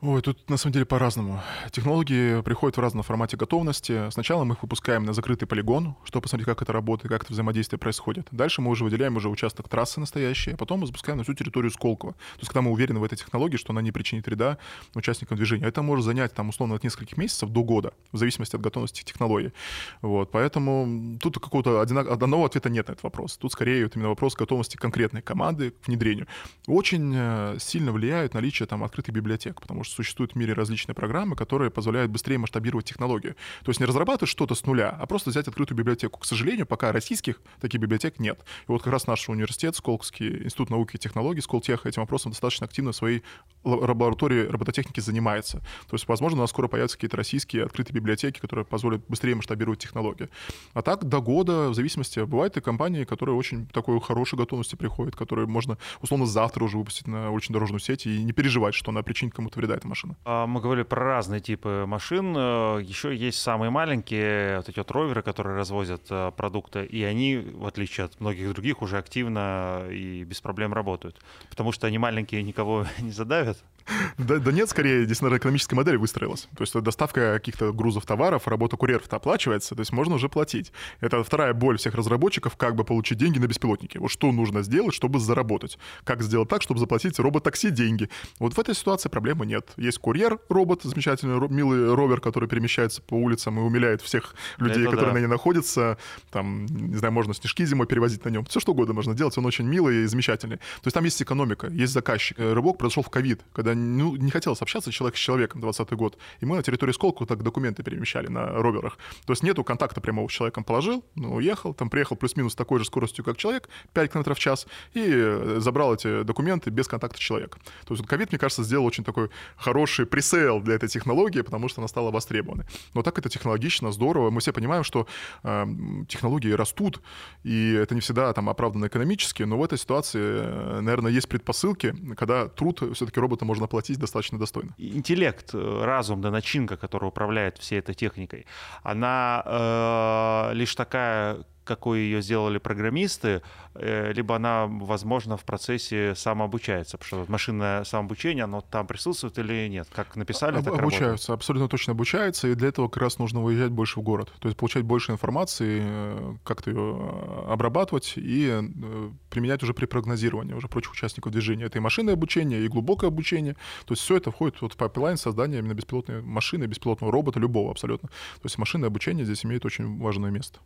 Ой, тут на самом деле по-разному. Технологии приходят в разном формате готовности. Сначала мы их выпускаем на закрытый полигон, чтобы посмотреть, как это работает, как это взаимодействие происходит. Дальше мы уже выделяем уже участок трассы настоящий, а потом мы запускаем на всю территорию Сколково. То есть когда мы уверены в этой технологии, что она не причинит вреда участникам движения. Это может занять там условно от нескольких месяцев до года, в зависимости от готовности технологии. Вот, поэтому тут какого-то одного ответа нет на этот вопрос. Тут скорее вот именно вопрос готовности конкретной команды к внедрению. Очень э, сильно влияет наличие там открытых библиотек, потому что что существуют в мире различные программы, которые позволяют быстрее масштабировать технологию. То есть не разрабатывать что-то с нуля, а просто взять открытую библиотеку. К сожалению, пока российских таких библиотек нет. И вот как раз наш университет, Сколковский институт науки и технологий, Сколтех, этим вопросом достаточно активно в своей лаборатории робототехники занимается. То есть, возможно, у нас скоро появятся какие-то российские открытые библиотеки, которые позволят быстрее масштабировать технологии. А так до года, в зависимости, бывают и компании, которые очень такой хорошей готовности приходят, которые можно условно завтра уже выпустить на очень дорожную сеть и не переживать, что она причинит кому-то вреда эта машина. А, мы говорили про разные типы машин. Э, Еще есть самые маленькие, вот эти вот роверы, которые развозят э, продукты, и они, в отличие от многих других, уже активно и без проблем работают. Потому что они маленькие, никого не задавят. Да, нет, скорее, здесь, наверное, экономическая модель выстроилась. То есть доставка каких-то грузов товаров, работа курьеров оплачивается, то есть можно уже платить. Это вторая боль всех разработчиков, как бы получить деньги на беспилотники. Вот что нужно сделать, чтобы заработать? Как сделать так, чтобы заплатить робот-такси деньги? Вот в этой ситуации проблемы нет. Есть курьер, робот, замечательный, милый ровер, который перемещается по улицам и умиляет всех людей, Это которые да. на ней находятся. Там, не знаю, можно снежки зимой перевозить на нем. Все что угодно можно делать, он очень милый и замечательный. То есть там есть экономика, есть заказчик. Э, Рывок произошел в ковид, когда ну, не хотелось общаться человек с человеком, 20 год. И мы на территории Сколково так документы перемещали на роверах. То есть нету контакта прямого с человеком. Положил, ну, уехал, там приехал плюс-минус с такой же скоростью, как человек, 5 км в час, и э, забрал эти документы без контакта человека. То есть ковид, мне кажется, сделал очень такой хороший пресейл для этой технологии, потому что она стала востребованной. Но так это технологично, здорово. Мы все понимаем, что э, технологии растут, и это не всегда там оправдано экономически, но в этой ситуации, э, наверное, есть предпосылки, когда труд все-таки робота можно оплатить достаточно достойно. Интеллект, э, разум, да начинка, которая управляет всей этой техникой, она э, лишь такая, какой ее сделали программисты, э, либо она, возможно, в процессе самообучается, потому что машинное самообучение, оно там присутствует или нет? Как написали, так работает. обучаются, абсолютно точно обучаются, и для этого как раз нужно выезжать больше в город. То есть получать больше информации, э, как-то ее э, обрабатывать и применять уже при прогнозировании уже прочих участников движения. Это и машинное обучение, и глубокое обучение. То есть все это входит вот в пайплайн создания именно беспилотной машины, беспилотного робота, любого абсолютно. То есть машинное обучение здесь имеет очень важное место.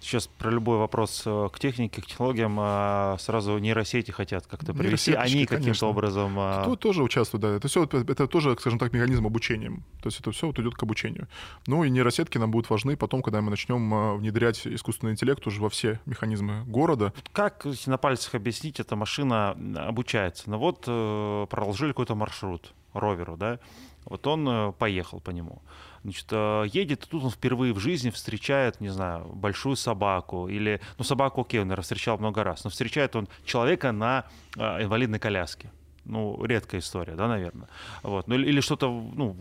Сейчас про любой вопрос э, к технике, к технологиям э, сразу нейросети хотят как-то привести. Нейросеточки, Они каким-то образом... э, Кто тоже участвует, да. Это все, это тоже, скажем так, механизм обучения. То есть это все вот идет к обучению. Ну и нейросетки нам будут важны потом, когда мы начнем а, внедрять искусственный интеллект уже во все механизмы города. Как на пальцах объяснить, эта машина обучается? Ну вот э, проложили какой-то маршрут роверу, да, вот он э, поехал по нему. Значит, э, едет, и тут он впервые в жизни встречает, не знаю, большую собаку или, ну, собаку, окей, он, наверное, встречал много раз, но встречает он человека на э, инвалидной коляске. Ну, редкая история, да, наверное. Вот. Ну, или, что-то ну,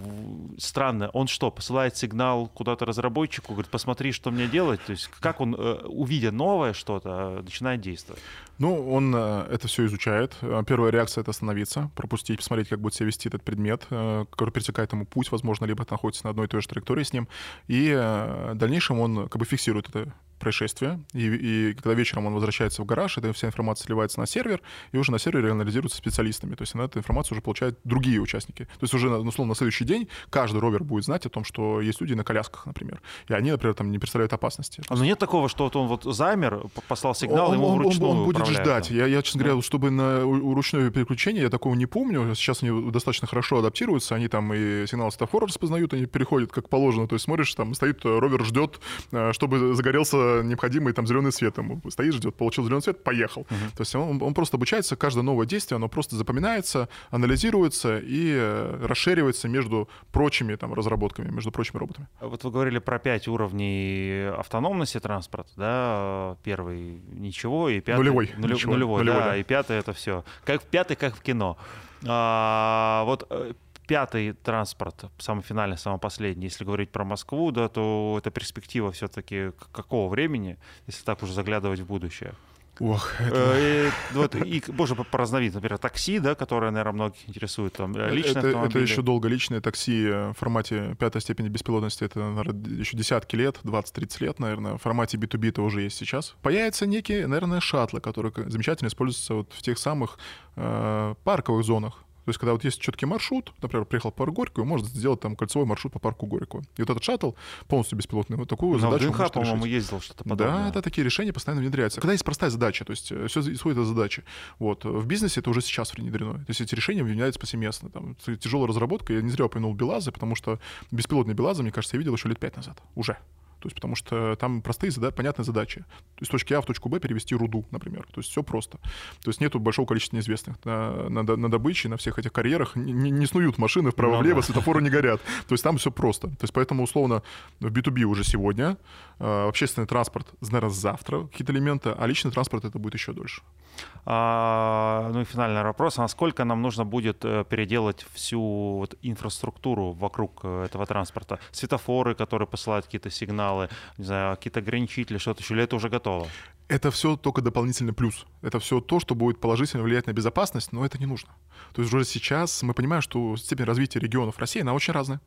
странное. Он что, посылает сигнал куда-то разработчику, говорит, посмотри, что мне делать? То есть как он, э, увидя новое что-то, э, начинает действовать? Ну, он э, это все изучает. Первая реакция — это остановиться, пропустить, посмотреть, как будет себя вести этот предмет, который пересекает ему путь, возможно, либо находится на одной и той же траектории с ним. И в дальнейшем он как бы фиксирует это происшествие, и, и когда вечером он возвращается в гараж, эта вся информация сливается на сервер, и уже на сервере анализируется специалистами. То есть на эту информацию уже получают другие участники. То есть уже, ну, условно, на следующий день каждый ровер будет знать о том, что есть люди на колясках, например. И они, например, там не представляют опасности. А, Ну нет такого, что вот он вот замер, послал сигнал, он, ему он- вручную он будет ждать. Я, я, честно говоря, чтобы на у- ручное переключение, я такого не помню. Сейчас они достаточно хорошо адаптируются. Они там и сигнал светофора распознают, они переходят как положено. То есть смотришь, там стоит э, ровер, ждет, э, чтобы загорелся необходимый там зеленый свет. Ему стоит, ждет, получил зеленый свет, поехал. То есть он, он просто обучается, каждое новое действие, оно просто запоминается, анализируется и э, расширивается между прочими там разработками, между прочими роботами. Вот вы говорили про пять уровней автономности транспорта, да, первый ничего, и пятый... Нулевой, нуле- ничего, нулевой, нулевой, да, да. и пятый это все. Как пятый, как в кино. А, вот э, пятый транспорт, самый финальный, самый последний, если говорить про Москву, да, то это перспектива все-таки какого времени, если так уже заглядывать в будущее? Ох, это... Э, и вот, и, боже, по, по разновидностям, например, такси, да, которое, наверное, многих интересует, там, э, личные это, это еще долго. Личные такси э, в формате пятой степени беспилотности это, наверное, еще десятки лет, 20-30 лет, наверное. В формате B2B это уже есть сейчас. Появятся некие, наверное, шаттлы, которые замечательно используются вот в тех самых э, парковых зонах. То есть, когда вот есть четкий маршрут, например, приехал парк Горького, может сделать там кольцевой маршрут по парку Горького. И вот этот шаттл полностью беспилотный, вот такую Но задачу ДНХ, по-моему, ездил что-то подобное. Да, да, такие решения постоянно внедряются. Когда есть простая задача, то есть все исходит из задачи. Вот. В бизнесе это уже сейчас внедрено. То есть эти решения внедряются повсеместно. Там, тяжелая разработка. Я не зря упомянул Белазы, потому что беспилотные Белазы, мне кажется, я видел еще лет пять назад. Уже. То есть потому что там простые, зада- понятные задачи. То есть с точки А в точку Б перевести руду, например. То есть все просто. То есть нету большого количества неизвестных. На, на, на добыче, на всех этих карьерах не, не- не снуют машины Ну вправо-влево, да. светофоры не горят. То есть там все просто. То есть поэтому, условно, в B2B уже сегодня, э, общественный транспорт, наверное, завтра какие-то элементы, а личный транспорт это будет еще дольше. А, ну и финальный вопрос. А насколько нам нужно будет э, переделать всю вот инфраструктуру вокруг э, этого транспорта? Светофоры, которые посылают какие-то сигналы, не знаю, какие-то ограничители, что-то еще, или это уже готово? Это все только дополнительный плюс. Это все то, что будет положительно влиять на безопасность, но это не нужно. То есть уже сейчас мы понимаем, что степень развития регионов России, она очень разная.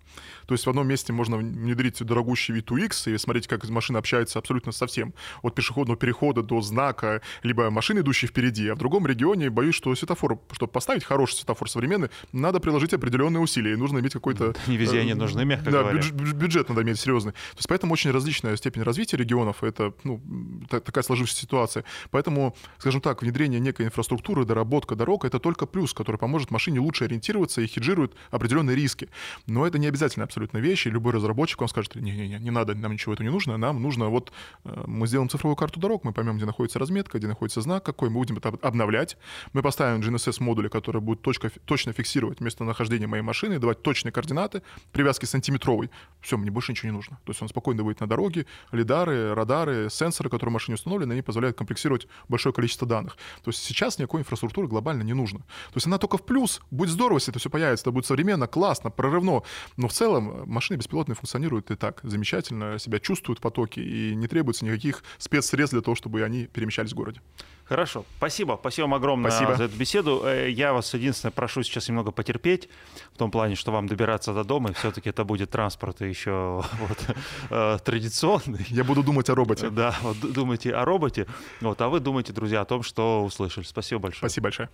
То есть в одном месте можно внедрить дорогущий V2X и смотреть, как машина общается абсолютно со всем. От пешеходного перехода до знака, либо машины, идущие впереди. А в другом регионе, боюсь, что светофор, чтобы поставить хороший светофор современный, надо приложить определенные усилия. И нужно иметь какой-то... Не везде они э, нужны, мягко да, говоря. Бюджет, бюджет надо иметь серьезный. То есть поэтому очень различная степень развития регионов. Это ну, такая сложившаяся сложившейся ситуации. Поэтому, скажем так, внедрение некой инфраструктуры, доработка дорог — это только плюс, который поможет машине лучше ориентироваться и хеджирует определенные риски. Но это не обязательно абсолютно вещи. Любой разработчик, он скажет, не-не-не, не надо, нам ничего этого не нужно, нам нужно вот э, мы сделаем цифровую карту дорог, мы поймем, где находится разметка, где находится знак какой, мы будем это обновлять, мы поставим GNSS-модули, которые будут точка, точно фиксировать местонахождение моей машины, давать точные координаты, привязки сантиметровой. Все, мне больше ничего не нужно. То есть он спокойно будет на дороге, лидары, радары, сенсоры, которые в машине установлены, они позволяют комплексировать большое количество данных. То есть сейчас никакой инфраструктуры глобально не нужно. То есть она только в плюс. Будет здорово, если это все появится, это будет современно, классно, прорывно. Но в целом машины беспилотные функционируют и так замечательно, себя чувствуют в потоке, и не требуется никаких спецсредств для того, чтобы они перемещались в городе. Хорошо, спасибо, спасибо вам огромное спасибо. за эту беседу. Э, я вас единственное прошу сейчас немного потерпеть, в том плане, что вам добираться до дома, и все-таки это будет транспорт еще вот, э, традиционный. Я буду думать о роботе. Да, вот думайте о роботе, вот, а вы думайте, друзья, о том, что услышали. Спасибо большое. Спасибо большое.